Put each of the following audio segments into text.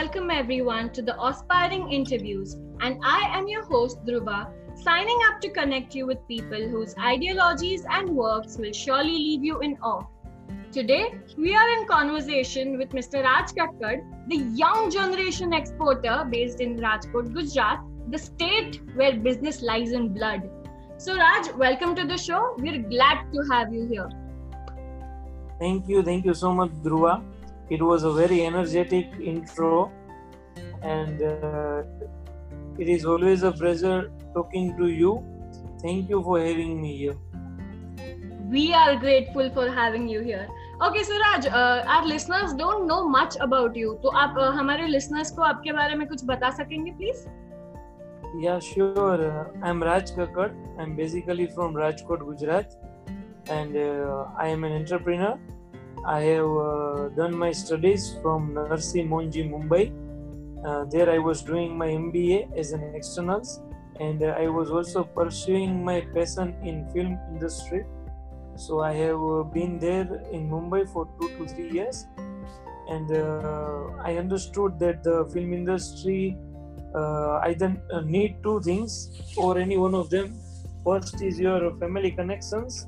welcome everyone to the Aspiring Interviews, and I am your host Dhruva, signing up to connect you with people whose ideologies and works will surely leave you in awe. Today, we are in conversation with Mr. Raj Kakkad, the young generation exporter based in Rajkot, Gujarat, the state where business lies in blood. So, Raj, welcome to the show. We're glad to have you here. Thank you. Thank you so much, Dhruva. It was a very energetic intro, and uh, it is always a pleasure talking to you. Thank you for having me here. We are grateful for having you here. Okay, so Raj, uh, our listeners don't know much about you. तो आप uh, हमारे listeners को आपके बारे में कुछ बता सकेंगे, please? Yeah, sure. Uh, I'm Raj Kakkad. I'm basically from Rajkot, Gujarat, and uh, I am an entrepreneur. I have uh, done my studies from Narsi Monji, Mumbai. Uh, there I was doing my MBA as an externals, and uh, I was also pursuing my passion in film industry. So I have been there in Mumbai for two to three years, and uh, I understood that the film industry uh, either need two things or any one of them. First is your family connections,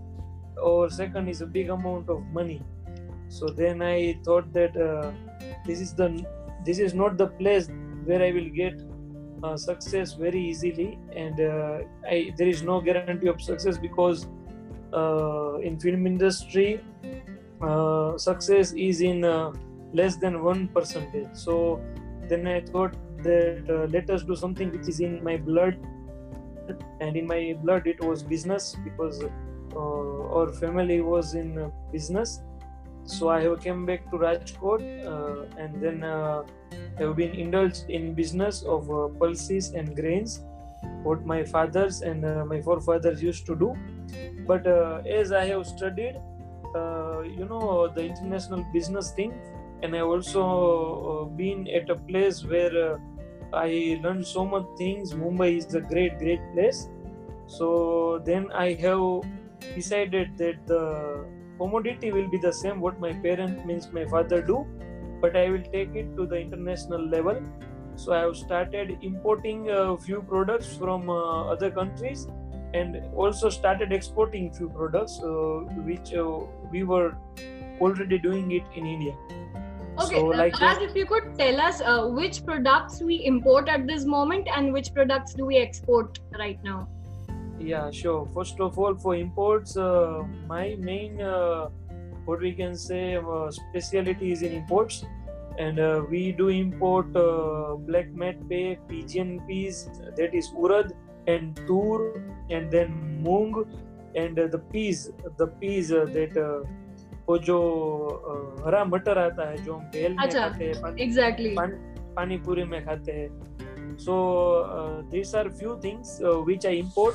or second is a big amount of money so then i thought that uh, this is the this is not the place where i will get uh, success very easily. And uh, I, there is no guarantee of success because uh, in film industry uh, success is in uh, less than one percentage. So then i thought that let us do something which is in my blood. And in my blood it was business because our family was in business so I have came back to Rajkot uh, and then uh, have been indulged in business of uh, pulses and grains, what my fathers and my forefathers used to do. But as I have studied, you know, the international business thing, and I also been at a place where I learned so much things. Mumbai is a great, great place. So then I have decided that the commodity will be the same what my parent means my father do but i will take it to the international level. So i have started importing a few products from uh, other countries and also started exporting few products uh, which uh, we were already doing it in india. Okay so, like Raj, if you could tell us uh, which products we import at this moment and which products do we export right now yeah sure first of all for imports uh, my main uh, what we can say uh, specialty is in imports and uh, we do import uh, black mat pay pigeon peas that is urad and tur and then mung and uh, the peas the peas that वो जो हरा मटर आता है जो हम भेल में खाते हैं एग्जैक्टली पानी पूरी में खाते हैं so uh, these are few things uh, which I import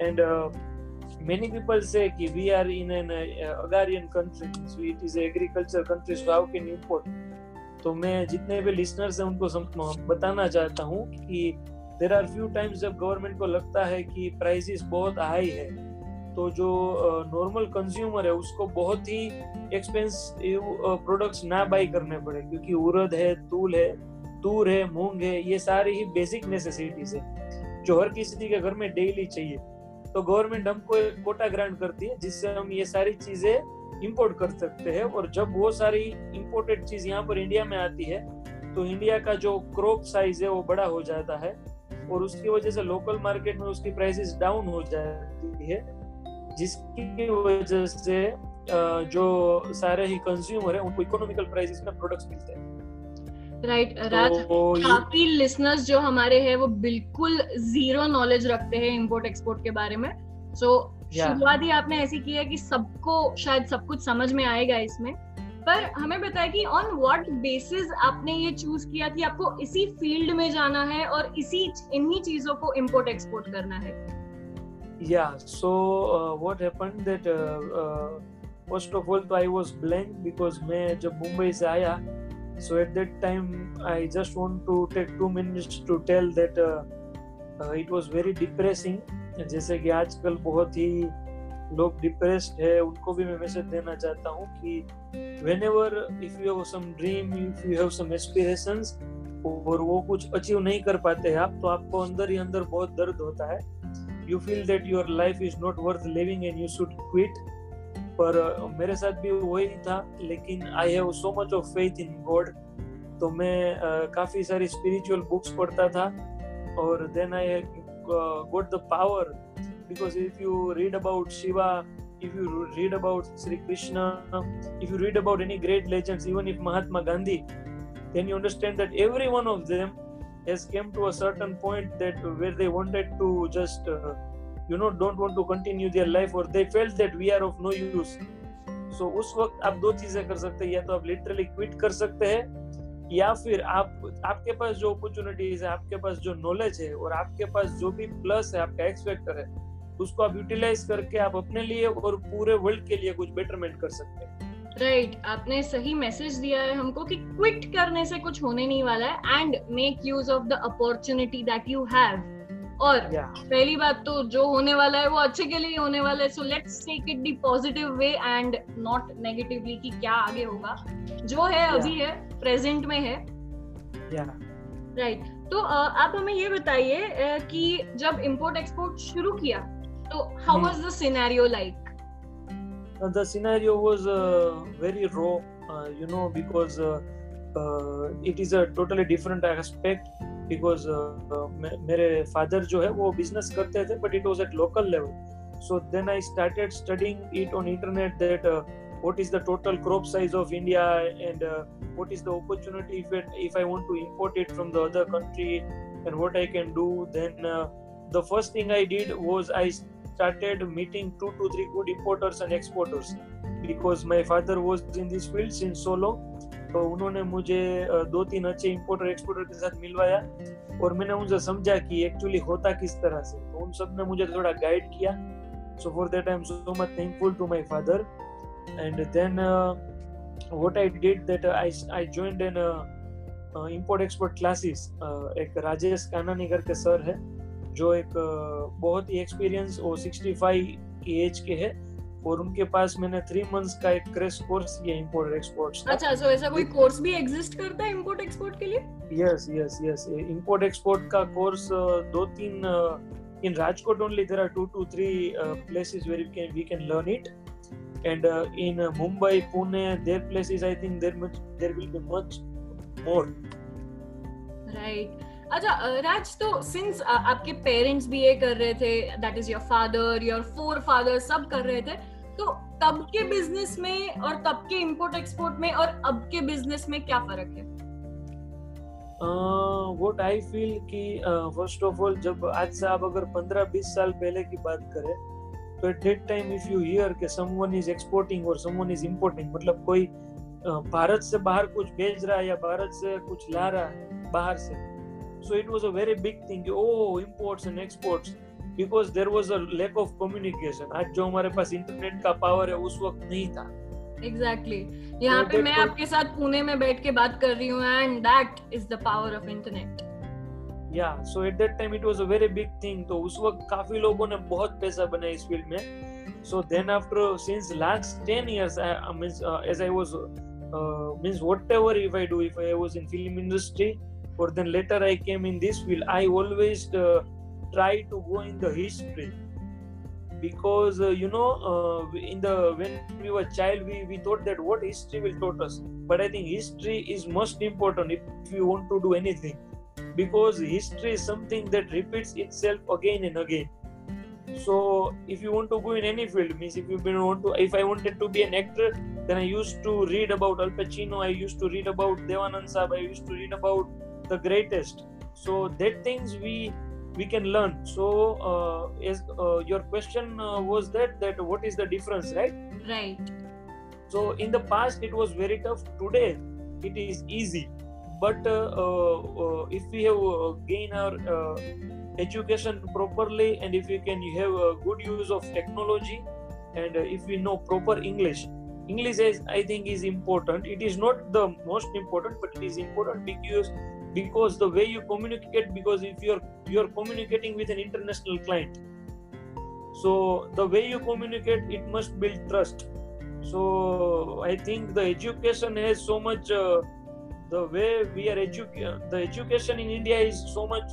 and uh, many people say कि we are in an uh, agrarian country so it is agriculture country so how can import? तो मैं जितने भी listeners हैं उनको बताना चाहता हूँ कि देर आर फ्यू टाइम्स जब गवर्नमेंट को लगता है कि प्राइसेस बहुत हाई है तो जो नॉर्मल uh, कंज्यूमर है उसको बहुत ही एक्सपेंसिव प्रोडक्ट्स ना बाई करने पड़े क्योंकि उरद है तूल है तूर है मूंग है ये सारी ही बेसिक नेसेसिटीज है जो हर किसी के घर में डेली चाहिए। तो गवर्नमेंट हमको एक कोटा ग्रांट करती है, जिससे हम ये सारी चीज़ें इंपोर्ट कर सकते हैं। और जब वो सारी इंपोर्टेड चीज़ यहाँ पर इंडिया में आती है तो इंडिया का जो क्रॉप साइज़ है, वो बड़ा हो जाता है। और उसकी वजह से लोकल मार्केट में उसकी प्राइसेस डाउन हो जाती है, जिसकी वजह से जो सारे ही कंज्यूमर है, उनको इकोनॉमिकल प्राइसेस में प्रोडक्ट्स मिलते हैं। राइट राज काफ़ी लिसनर्स जो हमारे हैं वो बिल्कुल ज़ीरो नॉलेज रखते हैं इंपोर्ट एक्सपोर्ट के बारे में। सो so, शुरुआत ही आपने ऐसी की है कि सबको शायद सब कुछ समझ में आएगा इसमें। पर हमें बताया कि ऑन व्हाट बेसिस आपने ये चूज़ किया कि आपको इसी फ़ील्ड में जाना है और इसी इन्हीं चीज़ों को इंपोर्ट एक्सपोर्ट करना है? या so what happened that first of all तो आई वाज ब्लैंक बिकॉज़ मैं जब मुंबई से आया so, at that time, i just want to take two minutes to tell that it was very depressing. जैसे कि आजकल बहुत ही लोग डिप्रेस्ड है, उनको भी मैं मैसेज देना चाहता हूँ कि whenever if you have some dream if you have some aspirations और वो कुछ अचीव नहीं कर पाते हैं आप तो आपको अंदर ही अंदर बहुत दर्द होता है। You feel that your life is not worth living and you should quit पर, मेरे साथ भी वही था, लेकिन I have so much of faith in God तो मैं काफ़ी सारी स्पिरिचुअल बुक्स पढ़ता था, और then I got the power because if you read about Shiva if you read about Shri Krishna if you read about any great legends even if Mahatma Gandhi then you understand that every one of them has came to a certain point that where they wanted to just you know don't want to continue their life or they felt that we are of no use. So उस वक्त आप दो चीज़ें कर सकते हैं या तो आप लिटरली क्विट कर सकते हैं या फिर आप आपके पास जो अपॉर्चुनिटीज़ है आपके पास जो नॉलेज है और आपके पास जो भी प्लस है आपका एक्स फैक्टर है उसको आप यूटिलाइज करके आप अपने लिए और पूरे वर्ल्ड के लिए कुछ बेटरमेंट कर सकते हैं। राइट right, आपने सही मैसेज दिया है हमको कि क्विट करने से कुछ होने नहीं वाला है and make use of the opportunity that you have और yeah. पहली बात तो जो होने वाला है वो अच्छे के लिए होने वाला है so let's take it the positive way and not negatively कि क्या आगे होगा जो है yeah. अभी है प्रेजेंट में है राइट yeah. right. तो आप हमें ये बताइए कि जब इंपोर्ट एक्सपोर्ट शुरू किया तो how was the scenario like Uh, the scenario was uh, very raw uh, you know because it is a totally different aspect because मेरे father जो है वो business करते थे but it was at local level so then I started studying it on internet that what is the total crop size of India and uh, what is the opportunity if, it, if I want to import it from the other country and what I can do. Then uh, the first thing I did was I started meeting two to three good importers and exporters because my father was in this field since so long तो उन्होंने मुझे दो तीन अच्छे importer exporter के साथ मिलवाया और मैंने उनसे समझा कि एक्चुअली होता किस तरह से। तो उन सबने मुझे थोड़ा गाइड किया। So for that I am so much thankful to my father and then what I did that I I joined in import export classes एक राजेश कानानी करके सर है, जो एक बहुत ही एक्सपीरियंस वो 65 की एज के है। और उनके पास मैंने थ्री मंथ्स का एक क्रैश कोर्स किया इंपोर्ट एक्सपोर्ट अच्छा सो ऐसा कोई कोर्स भी एग्जिस्ट करता है इंपोर्ट एक्सपोर्ट के लिए? Yes yes yes import export का कोर्स दो तीन in Rajkot only there are two to three uh, places where you can we can learn it. And uh, in uh, Mumbai Pune their places I think there much there will be much more. Right. अच्छा राज तो since आपके parents भी ये कर रहे थे that is your father your forefather सब कर रहे थे तो तब के बिज़नेस में और तब के इंपोर्ट एक्सपोर्ट में और अब के बिज़नेस में क्या फ़र्क है? व्हाट आई फील कि फ़र्स्ट ऑफ़ ऑल जब आज से आप अगर 15-20 साल पहले की बात करें तो at that time if you hear कि समवन इज़ एक्सपोर्टिंग और समवन इज़ इंपोर्टिंग मतलब कोई भारत से बाहर कुछ भेज रहा है या भारत से कुछ ला रहा है बाहर से so it was a very big thing oh imports and exports because there was a lack of communication. आज जो हमारे पास इंटरनेट का पावर है उस वक्त नहीं था। Exactly exactly. यहाँ पे मैं आपके साथ पुणे में बैठ के बात कर रही हूँ and that is the power of internet या so at that time it was a very big thing तो उस वक्त काफ़ी लोगों ने बहुत पैसा बनाया इस फ़ील्ड में। So then after since last 10 years I means as I was means whatever if I do if I was in film industry then later i came in this field i always uh, try to go in the history. Because uh, you know uh, in the when we were child we, we thought that what history will taught us. But i think history is most important if, you want to do anything. Because history is something that repeats itself again and again. So if you want to go in any field means if you want to if i wanted to be an actor then i used to read about al pacino i used to read about devanand saab i used to read about the greatest. So that things we we can learn. So uh, as uh, your question uh, was that that what is the difference right? Right. So in the past it was very tough. Today it is easy. But uh, uh, uh, if we have gained our education properly and if we can have a good use of technology and if we know proper english english is i think is important. It is not the most important but it is important because because the way you communicate because if you're you're communicating with an international client so the way you communicate it must build trust so i think the education has so much uh, the way we are educated, the education in India is so much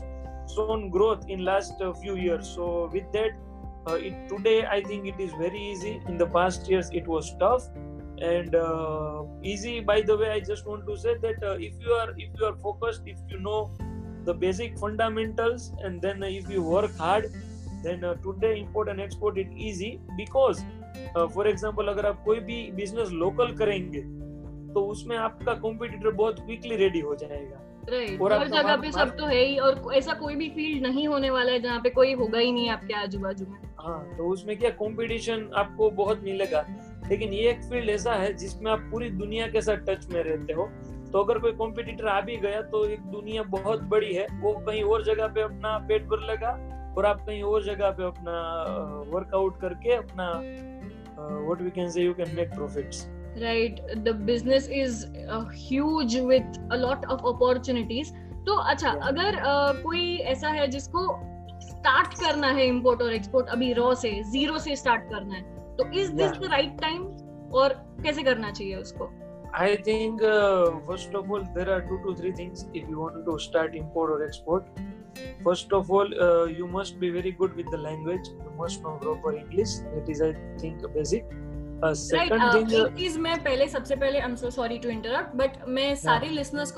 shown growth in last uh, few years. So with that, uh, it, today I think it is very easy. In the past years, it was tough and uh, easy. By the way, I just want to say that uh, if you are if you are focused, if you know the basic fundamentals, and then if you work hard, then uh, today import and export it easy because for example अगर आप कोई भी business local करेंगे तो उसमें आपका competitor बहुत quickly ready हो जाएगा right. हर जगह पे सब तो है ही और ऐसा कोई भी फ़ील्ड नहीं होने वाला है जहाँ पे कोई होगा ही नहीं आपके आजू बाजू में हाँ तो उसमें क्या कंपटीशन आपको बहुत मिलेगा लेकिन ये एक फ़ील्ड ऐसा है जिसमें आप पूरी दुनिया के साथ टच में रहते हो। तो अगर कोई कॉम्पिटिटर आ भी गया तो एक दुनिया बहुत बड़ी है। वो कहीं और जगह पे अपना पेट भर लेगा और आप कहीं और जगह पे अपना वर्कआउट करके अपना what we can say you can make profits right the business is huge with a lot of opportunities तो अच्छा yeah. अगर uh, कोई ऐसा है जिसको स्टार्ट करना है इंपोर्ट और एक्सपोर्ट अभी रॉ से ज़ीरो से स्टार्ट करना है तो is this the right time और कैसे करना चाहिए उसको? I think first of all there are two two three things if you want to start import और export first of all you must be very good with the language you must know proper English that is I think basic मैं पहले सबसे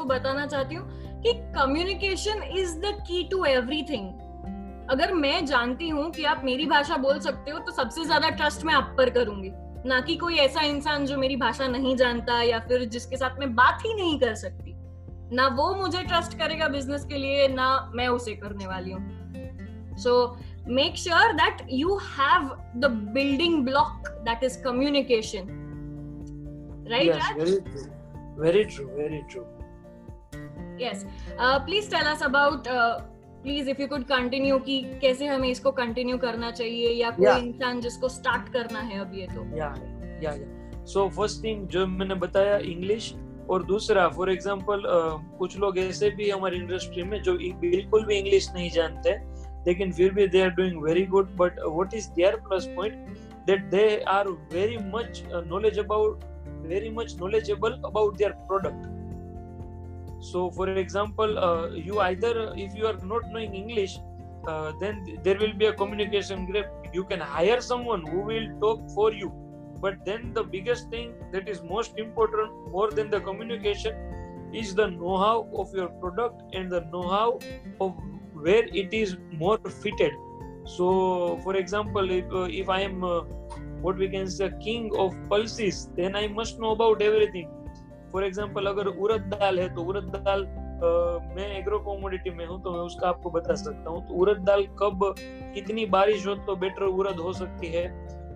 बताना चाहती हूँ communication is the key to everything अगर मैं जानती हूँ कि आप मेरी भाषा बोल सकते हो तो सबसे ज़्यादा ट्रस्ट मैं आप पर करूँगी। ना कि कोई ऐसा इंसान जो मेरी भाषा नहीं जानता या फिर जिसके साथ मैं बात ही नहीं कर सकती। ना वो मुझे ट्रस्ट करेगा बिज़नेस के लिए ना मैं उसे करने वाली हूँ। So make sure that you have the building block that is communication right very true very true yes please tell us about please if you could continue कि कैसे हमें इसको कंटिन्यू करना चाहिए या कोई yeah. इंसान जिसको स्टार्ट करना है अब ये तो। या या या सो फ़र्स्ट थिंग जो मैंने बताया इंग्लिश और दूसरा फॉर एग्जांपल uh, कुछ लोग ऐसे भी हमारी इंडस्ट्री में जो बिल्कुल भी इंग्लिश नहीं जानते लेकिन फिर भी they are doing very good but what is there plus point that they are very much uh, knowledge about very much knowledgeable about their product. So for example uh, you either if you are not knowing english uh, then there will be a communication gap. You can hire someone who will talk for you. But then the biggest thing that is most important more than the communication is the know-how of your product and the know-how of where it is more fitted. So for example if, uh, if i am uh, what we can say king of pulses then i must know about everything for example अगर उड़द दाल है तो उड़द दाल uh, मैं agro commodity में हूँ तो मैं उसका आपको बता सकता हूँ। तो उड़द दाल कब कितनी बारिश हो तो बेटर उड़द हो सकती है।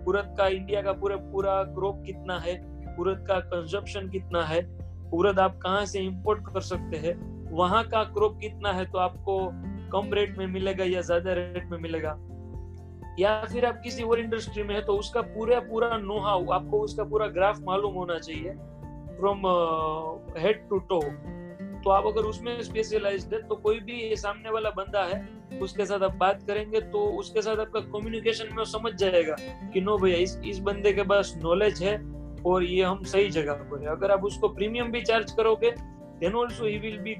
उड़द का इंडिया का पूरा पूरा क्रॉप कितना है? उड़द का कंजप्शन कितना है? उड़द आप कहाँ से इंपोर्ट कर सकते हैं? वहाँ का क्रॉप कितना है तो आपको कम रेट में मिलेगा या ज़्यादा रेट में मिलेगा? या फिर आप किसी और इंडस्ट्री में है तो उसका पूरा पूरा नो हाउ आपको उसका पूरा ग्राफ मालूम होना चाहिए। फ्रॉम हेड टू टो तो आप अगर उसमें स्पेशलाइज्ड है तो कोई भी सामने वाला बंदा है उसके साथ आप बात करेंगे तो उसके साथ आपका कम्युनिकेशन में समझ जाएगा कि नो भैया इस इस बंदे के पास नॉलेज है और ये हम सही जगह पर है। अगर आप उसको प्रीमियम भी चार्ज करोगे then also he will be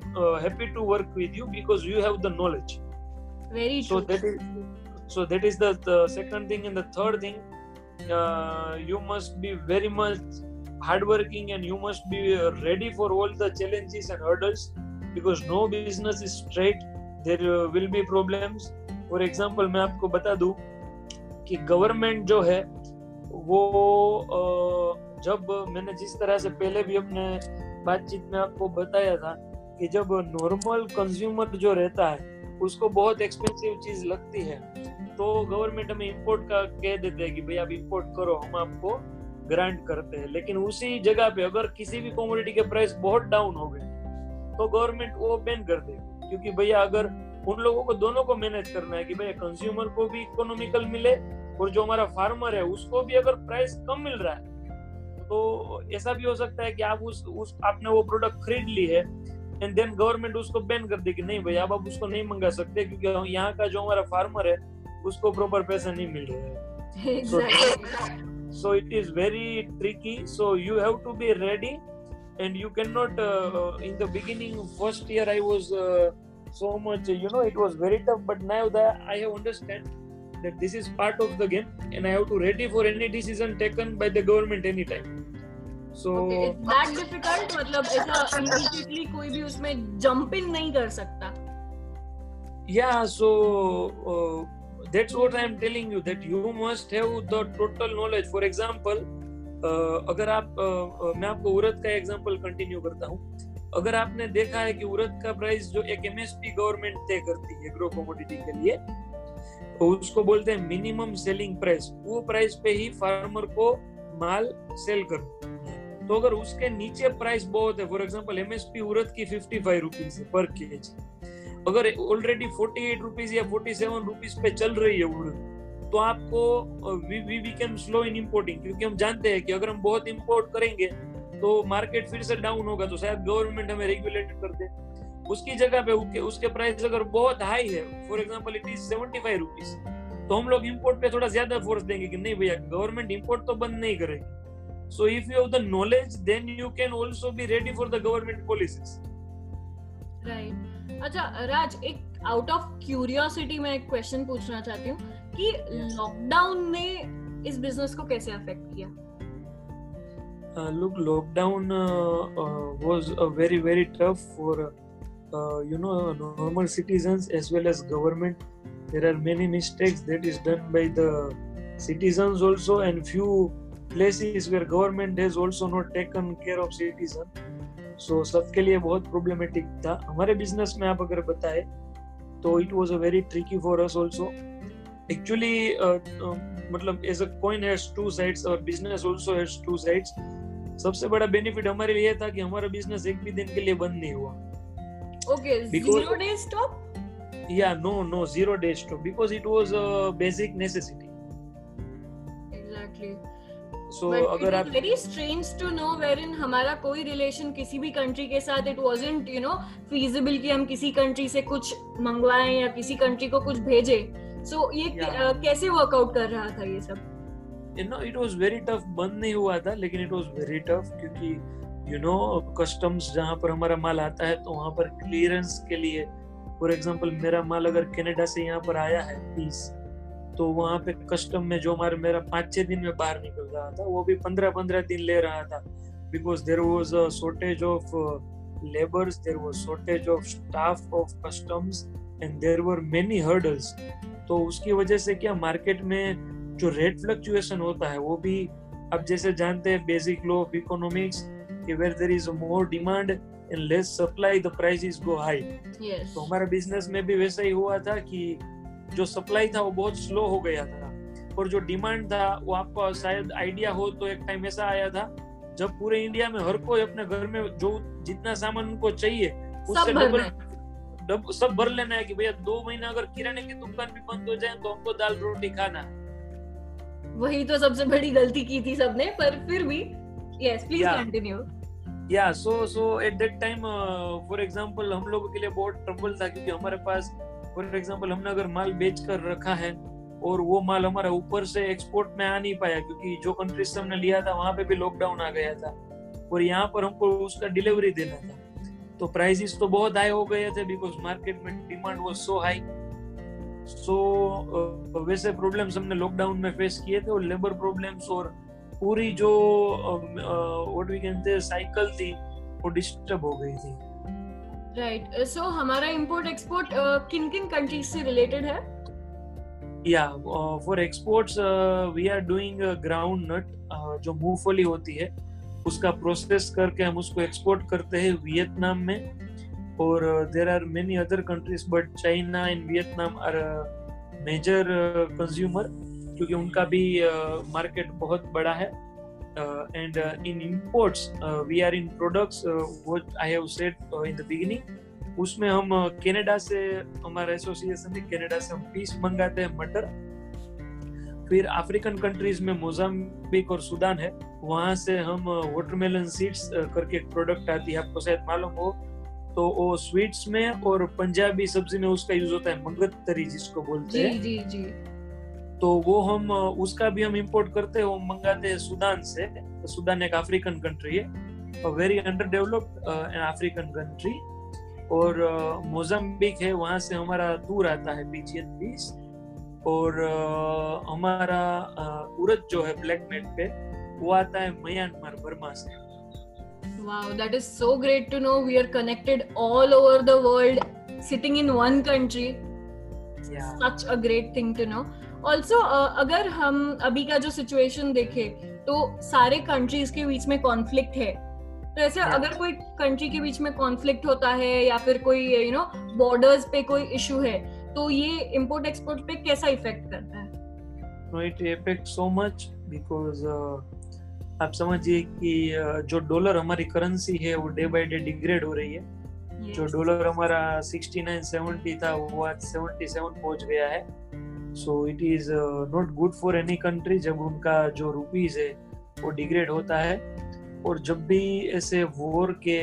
happy to work with you because you have the knowledge very so that is so that is the second thing and the third thing you must be very much hardworking and you must be uh, ready for all the challenges and hurdles because no business is straight there uh, will be problems for example मैं आपको बता दूँ कि government जो है वो uh, जब मैंने जिस तरह से पहले भी अपने बातचीत में आपको बताया था कि जब नॉर्मल कंज्यूमर जो रहता है उसको बहुत एक्सपेंसिव चीज़ लगती है तो गवर्नमेंट हमें इंपोर्ट का कह देते हैं कि भाई आप इंपोर्ट करो हम आपको ग्रांट करते हैं। लेकिन उसी जगह पे अगर किसी भी कॉमोडिटी के प्राइस बहुत डाउन हो गए तो गवर्नमेंट वो बैन कर देगी। क्योंकि भैया, अगर उन लोगों को, दोनों को मैनेज करना है कि भैया कंज्यूमर को भी इकोनॉमिकल मिले और जो हमारा फार्मर है, उसको भी अगर प्राइस कम मिल रहा है तो ऐसा भी हो सकता है कि आप उस उस, आपने वो प्रोडक्ट खरीद ली है एंड देन गवर्नमेंट उसको बैन कर दे कि नहीं भैया आप उसको नहीं मंगा सकते क्योंकि यहाँ का जो हमारा फार्मर है, उसको प्रॉपर पैसा नहीं मिल रहा है। so it is very tricky so you have to be ready and you cannot uh, in the beginning first year i was uh, so much you know it was very tough but now that i have understand that this is part of the game and i have to ready for any decision taken by the government anytime so okay, it's that difficult मतलब ऐसा immediately कोई भी उसमें jump in नहीं कर सकता yeah so uh, that's what i am telling you, that you must have the total knowledge. For example अगर आप मैं आपको उरद का एग्जांपल कंटिन्यू करता हूँ। अगर आपने देखा है कि उरद का प्राइस जो एक एमएसपी गवर्नमेंट तय करती है ग्रो कमोडिटी के लिए तो उसको बोलते हैं मिनिमम सेलिंग प्राइस वो प्राइस पे ही फार्मर को माल सेल कर तो अगर उसके नीचे प्राइस बहुत है फॉर एग्जांपल एमएसपी उरद की 55 रुपीज़ है पर केजी अगर ऑलरेडी 48 रुपीज़ या 47 रुपीज़ पे चल रही है उड़द तो आपको we we become slow in importing क्योंकि हम जानते हैं कि अगर हम बहुत इम्पोर्ट करेंगे तो मार्केट फिर से डाउन होगा तो शायद गवर्नमेंट हमें रेगुलेट कर दे। उसकी जगह पे उसके, उसके प्राइस अगर बहुत हाई है for example it is seventy five rupees तो हम लोग इम्पोर्ट पे थोड़ा ज़्यादा फोर्स देंगे कि नहीं भैया गवर्नमेंट इम्पोर्ट तो बंद नहीं करेगी। So if you have the knowledge then you can also be ready for the government policies right अच्छा राज एक आउट ऑफ़ क्यूरियोसिटी में एक क्वेश्चन पूछना चाहती हूँ कि लॉकडाउन ने इस बिज़नेस को कैसे अफेक्ट किया Uh, look, lockdown uh, uh, was a very very tough for uh, you know normal citizens as well as government. There are many mistakes that is done by the citizens also, and few places where government has also not taken care of citizen. So सबके लिए बहुत problematic था। हमारे business में आप अगर बताए तो it was a very tricky for us also. Actually मतलब as a coin has two sides और business also has two sides सबसे बड़ा बेनिफिट हमारे लिए था कि हमारा बिज़नेस एक भी दिन के लिए बंद नहीं हुआ। ओके ज़ीरो डे स्टॉप या no no zero day stop because it was a basic necessity exactly so अगर आप very strange to know where in हमारा कोई रिलेशन किसी भी कंट्री के साथ it wasn't you know feasible कि हम किसी कंट्री से कुछ मंगवाएँ या किसी कंट्री को कुछ भेजें। सो so, ये yeah. कैसे वर्कआउट कर रहा था ये सब? You know it was very tough बंद नहीं हुआ था लेकिन इट वाज वेरी टफ क्योंकि यू नो कस्टम्स जहाँ पर हमारा माल आता है तो वहाँ पर क्लियरेंस के लिए फॉर एग्जांपल मेरा माल अगर कनाडा से यहाँ पर आया है पीस तो वहाँ पे कस्टम में जो हमारा मेरा पाँच छह दिन में बाहर निकल रहा था वो भी पंद्रह पंद्रह दिन ले रहा था। Because there was a shortage of labours there was shortage of staff of customs and there were many hurdles तो उसकी वजह से क्या मार्केट में जो रेट फ्लक्चुएशन होता है वो भी अब जैसे जानते हैं बेसिक लॉ ऑफ़ इकोनॉमिक्स कि where there is more demand and less supply the prices go high तो हमारा बिज़नेस में भी वैसा ही हुआ था कि जो सप्लाई था वो बहुत स्लो हो गया था। और जो डिमांड था वो आपको शायद आइडिया हो तो एक टाइम ऐसा आया था जब पूरे इंडिया में हर कोई अपने घर में जो जितना सामान उनको चाहिए उससे डबल डब सब भर लेना है कि भैया दो महीना अगर किराने की दुकान भी बंद हो जाए तो हमको दाल रोटी खाना। वही तो सबसे बड़ी गलती की थी सबने पर फिर भी यस प्लीज़ कंटिन्यू या so so at that time for example हम लोगों के लिए बहुत ट्रबल था क्योंकि हमारे पास फॉर एग्ज़ाम्पल हमने अगर माल बेच कर रखा है और वो माल हमारा ऊपर से एक्सपोर्ट में आ नहीं पाया, क्योंकि जो कंट्रीज़ से हमने लिया था, वहाँ पे भी लॉकडाउन आ गया था और यहाँ पर हमको उसका डिलीवरी देना था। तो प्राइसेस तो बहुत हाई हो गए थे बिकॉज़ मार्केट में demand was so high so वैसे प्रॉब्लम्स हमने लॉकडाउन में फेस किए थे और लेबर प्रॉब्लम्स और पूरी जो what we can say cycle थी, वो डिस्टर्ब हो गई थी। Right right. So uh, so, हमारा इंपोर्ट एक्सपोर्ट किन किन कंट्रीज़ से रिलेटेड है? या for exports we are doing groundnut जो मूंगफली होती है उसका प्रोसेस करके हम उसको एक्सपोर्ट करते हैं वियतनाम में। और there are many other countries but China and Vietnam are major consumer क्योंकि उनका भी मार्केट uh, बहुत बड़ा है। And in imports we are in products what I have said in the beginning उसमें हम कनाडा uh, से हमारा एसोसिएशन है कनाडा से हम पीस मंगाते हैं मटर। फिर अफ्रीकन कंट्रीज़ में मोजाम्बिक और सूडान है। वहाँ से हम वाटरमेलन सीड्स करके एक प्रोडक्ट आती है। आपको शायद मालूम हो। तो वो स्वीट्स में और पंजाबी सब्ज़ी में उसका यूज़ होता है मंगतरी जिसको बोलते हैं। जी जी। तो वो हम उसका भी हम इम्पोर्ट करते हैं वो मंगाते हैं सूडान से। तो सूडान एक अफ्रीकन कंट्री है। Very under developed African country और uh, मोजम्बिक है वहाँ से हमारा दूर आता है पीजीएन पीस और uh, हमारा uh, उरद जो है ब्लैक मेट पे वो आता है म्यांमार बर्मा से। Wow that is so great to know we are connected all over the world sitting in one country such a great thing to know Also, uh, अगर हम अभी का जो situation देखें तो सारे कंट्रीज़ के बीच में कॉन्फ्लिक्ट है तो ऐसे yeah. अगर कोई कंट्री के बीच में कॉन्फ्लिक्ट होता है या फिर कोई यू नो बॉर्डर्स पे कोई इशू है तो ये इंपोर्ट एक्सपोर्ट पे कैसा इफ़ेक्ट करता है no it effect so much because आप समझिए कि uh, जो डॉलर हमारी करेंसी है वो डे बाय डे डिग्रेड हो रही है yes. जो डॉलर हमारा 69 70 था वो आज 77 पहुँच गया है so it is not good for any country जब उनका जो रुपीज़ है वो डिग्रेड होता है। और जब भी ऐसे वॉर के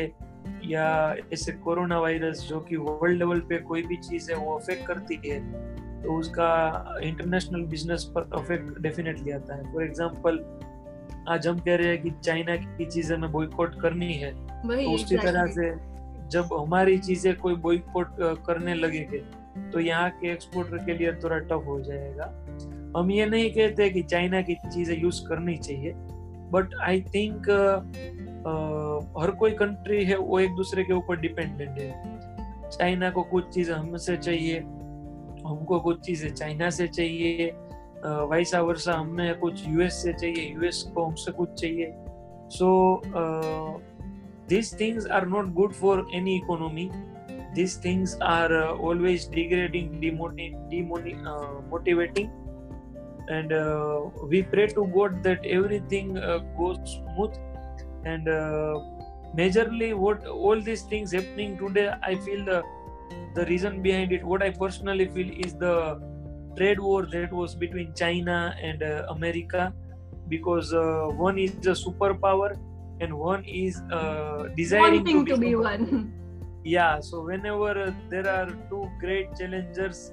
या ऐसे कोरोना वायरस जो कि वर्ल्ड लेवल पे कोई भी चीज़ है वो अफेक्ट करती है तो उसका इंटरनेशनल बिज़नेस पर अफेक्ट डेफिनेटली आता है। फॉर एग्ज़ाम्पल आज हम कह रहे हैं कि चाइना की चीज़ें हमें बॉयकॉट करनी है तो उसी तरह से जब हमारी चीज़ें कोई बॉयकॉट करने लगेंगे तो यहाँ के एक्सपोर्टर के लिए थोड़ा टफ हो जाएगा। हम ये नहीं कहते कि चाइना की चीज़ें यूज़ करनी चाहिए बट आई थिंक हर कोई कंट्री है, वो एक दूसरे के ऊपर डिपेंडेंट है। चाइना को कुछ चीज़ें हमसे चाहिए, हमको कुछ चीज़ें चाइना से चाहिए वैसा वर्षा हमें कुछ यूएस से चाहिए यूएस को हमसे कुछ चाहिए। So these things are not good for any economy these things are uh, always degrading demotivating uh, and uh, we pray to god that everything uh, goes smooth. And uh, majorly what all these things happening today i feel the the reason behind it. What i personally feel is the trade war that was between china and uh, america. Because one is a superpower and one is desiring wanting to be, to be one yeah so whenever there are two great challengers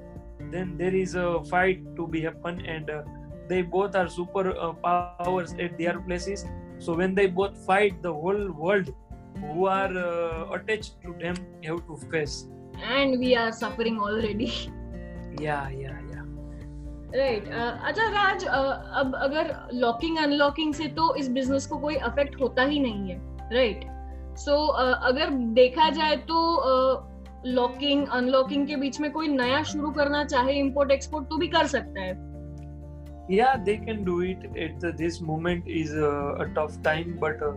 then there is a fight to be happen and uh, they both are super uh, powers at their places so when they both fight the whole world who are uh, attached to them have to face and we are suffering already yeah yeah yeah right अच्छा राज अब अगर locking unlocking से तो इस business को कोई affect होता ही नहीं है right right? So so, uh, अगर देखा जाए तो लॉकिंग uh, अनलॉकिंग के बीच में कोई नया शुरू करना चाहे इंपोर्ट एक्सपोर्ट तो भी कर सकता है yeah they can do it at this moment is a, a tough time but uh,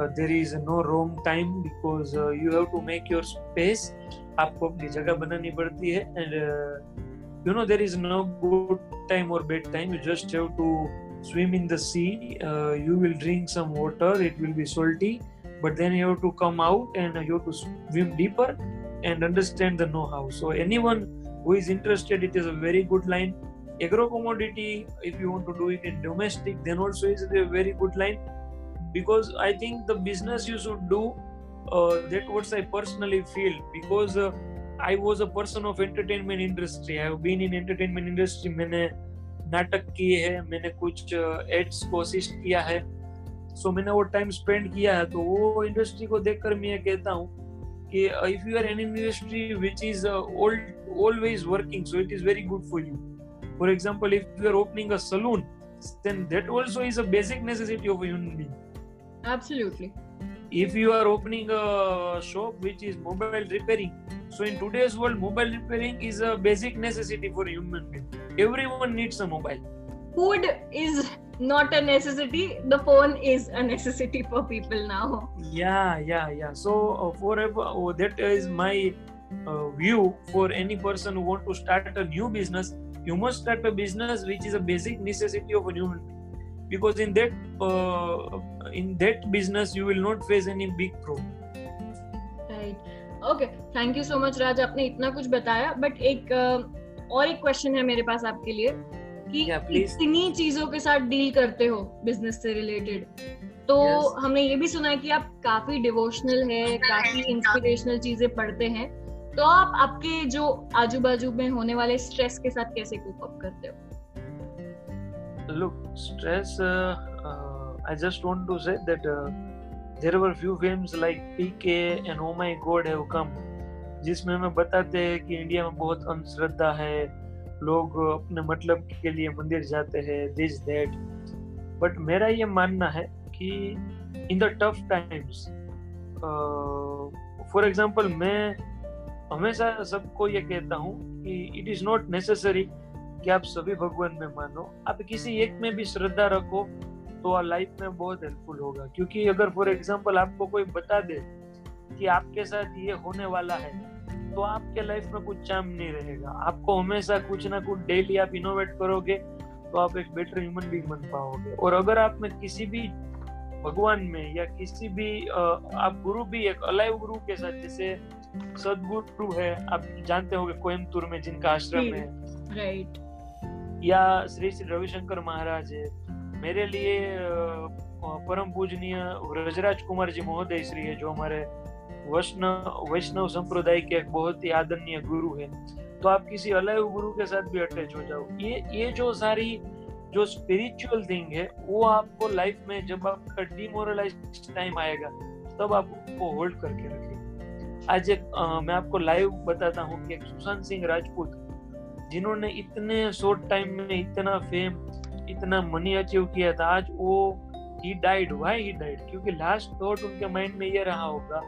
uh, there is no wrong time because uh, you have to make your space आपको अपनी जगह बनानी पड़ती है and know there is no good time or bad time you just have to swim in the sea uh, you will drink some water it will be salty but then you have to come out and you have to swim deeper and understand the know-how so anyone who is interested it is a very good line agro commodity if you want to do it in domestic then also is a very good line because i think the business you should do uh, that what i personally feel because uh, i was a person of entertainment industry i have been in entertainment industry मैंने नाटक किए हैं मैंने कुछ ads को assist किया है so मैंने वो टाइम स्पेंड किया है तो वो इंडस्ट्री को देखकर मैं ये कहता हूँ कि if you are an industry which is always working so it is very good for you for example if you are opening a saloon then that also is a basic necessity of a human being absolutely if you are opening a shop which is mobile repairing so in today's world mobile repairing is a basic necessity for a human being everyone needs a mobile food is not a necessity the phone is a necessity for people now yeah yeah yeah so uh, forever oh, that is my uh, view for any person who want to start a new business you must start a business which is a basic necessity of a human because in that uh, in that business you will not face any big problem right okay thank you so much raj आपने इतना कुछ बताया but एक uh, और एक question है मेरे पास आपके लिए कि इतनी चीज़ों के साथ डील करते हो बिज़नेस से रिलेटेड तो yes. हमने ये भी सुना है कि आप काफ़ी डिवोशनल है काफ़ी इंस्पिरेशनल चीज़ें पढ़ते हैं। तो आप आपके जो आजू बाजू में होने वाले स्ट्रेस के साथ कैसे कोप अप करते हो? Look stress uh, uh, i just want to say that uh, there were few films like PK and oh my God have come जिसमें हमें बताते हैं कि इंडिया में बहुत अंधश्रद्धा है लोग अपने मतलब के लिए मंदिर जाते हैं दिस दैट बट मेरा ये मानना है कि in the tough times for example मैं हमेशा सबको ये कहता हूँ कि इट इज़ नॉट नेसेसरी कि आप सभी भगवान में मानो। आप किसी एक में भी श्रद्धा रखो तो लाइफ में बहुत हेल्पफुल होगा। क्योंकि अगर फॉर एग्ज़ाम्पल आपको कोई बता दे कि आपके साथ ये होने वाला है तो आपके लाइफ में कुछ चाम नहीं रहेगा। आपको हमेशा कुछ ना कुछ डेली आप इनोवेट करोगे तो आप एक बेटर ह्यूमन बींग बन पाओगे। और अगर आप में किसी भी भगवान में या किसी भी आप गुरु भी एक अलाइव गुरु के साथ जैसे सदगुरु है आप जानते होंगे कोयमतुर में जिनका आश्रम है। राइट या श्री श्री रविशंकर महाराज है। मेरे लिए परम पूजनीय रजराज कुमार जी महोदय श्री है जो हमारे वैष्णव संप्रदाय के एक बहुत ही आदरणीय गुरु है। तो आप किसी अलग गुरु के साथ भी अटैच हो जाओ। ये ये जो सारी जो स्पिरिचुअल थिंग है वो आपको लाइफ में जब आपका डिमोरलाइज टाइम आएगा तब आप उसको होल्ड करके रखिए आज एक आ, मैं आपको लाइव बताता हूँ कि सुशांत सिंह राजपूत जिन्होंने इतने शॉर्ट टाइम में इतना फेम इतना मनी अचीव किया था आज वो ही डाइड वाई ही डाइड क्योंकि लास्ट थॉट उनके माइंड में ये रहा होगा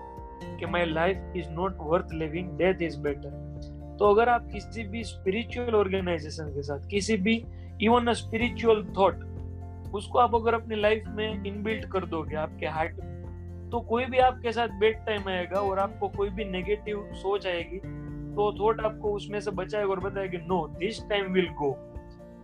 कि my life is not worth living death is better तो अगर आप किसी भी स्पिरिचुअल ऑर्गेनाइजेशन के साथ, किसी भी इवन अ स्पिरिचुअल थॉट उसको आप अगर अपनी लाइफ में इनबिल्ट कर दोगे आपके हार्ट में तो कोई भी आपके साथ बेड टाइम आएगा और आपको कोई भी नेगेटिव सोच आएगी तो थॉट आपको उसमें से बचाएगा और बताएगा no this time will go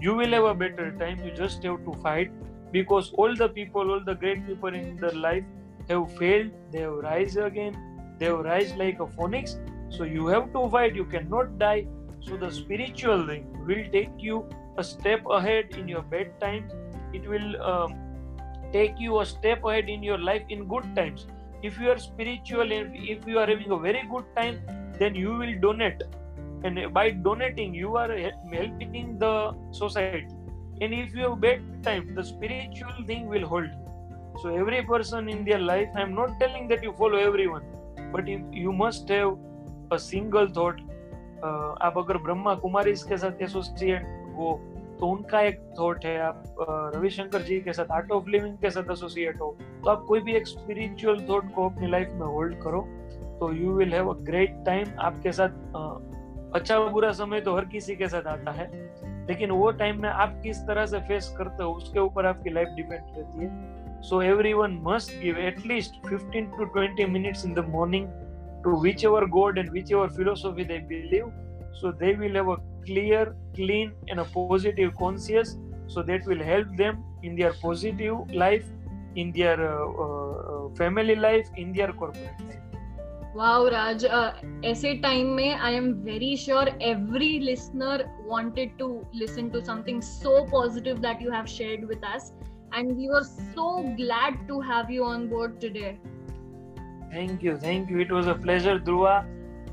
you will have a better time. You just have to fight because all the people, all the great people in their life have failed. They have rise again. They rise like a phoenix so you have to fight. You cannot die. So the spiritual thing will take you a step ahead in your bad times. It will um, take you a step ahead in your life in good times. If you are spiritual and if you are having a very good time then you will donate. And by donating you are helping the society. And if you have bad time the spiritual thing will hold you. So every person in their life i'm not telling that you follow everyone but you must have a single thought आप अगर ब्रह्मा कुमारी के साथ associate हो तो उनका एक thought है, आप रविशंकर जी के साथ आर्ट ऑफ़ लिविंग के साथ एसोसिएट हो तो आप कोई भी एक स्पिरिचुअल थॉट को अपनी लाइफ में होल्ड करो तो you will have a great time आपके साथ अच्छा बुरा समय तो हर किसी के साथ आता है, लेकिन वो टाइम में आप किस तरह से फेस करते हो, उसके ऊपर आपकी लाइफ डिपेंड रहती है। So everyone must give at least 15 to 20 minutes in the morning to whichever God and whichever philosophy they believe. So they will have a clear, clean, and a positive conscience. So that will help them in their positive life, in their uh, uh, family life, in their corporate life. Wow, Raj. Uh, essay time में I am very sure every listener wanted to listen to something so positive that you have shared with us and we were so glad to have you on board today. Thank you, thank you. It was a pleasure, Dhruva.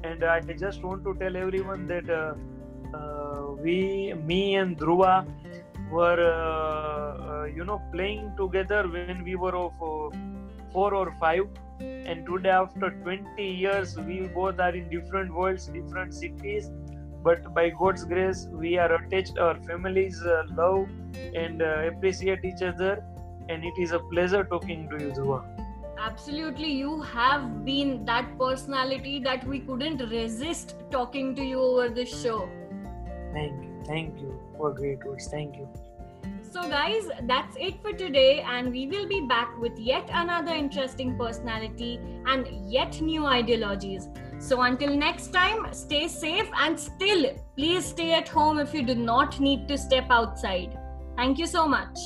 And I just want to tell everyone that uh, uh, we, me and Dhruva, were uh, uh you know playing together when we were of uh, four or five. And today, after 20 years, we both are in different worlds, different cities but by god's grace we are attached our families uh, love and uh, appreciate each other and it is a pleasure talking to you Dhruva. absolutely you have been that personality that we couldn't resist talking to you over this show thank you thank you for great words thank you so, guys, that's it for today, and we will be back with yet another interesting personality and yet new ideologies. So, until next time, stay safe and still, please stay at home if you do not need to step outside. Thank you so much.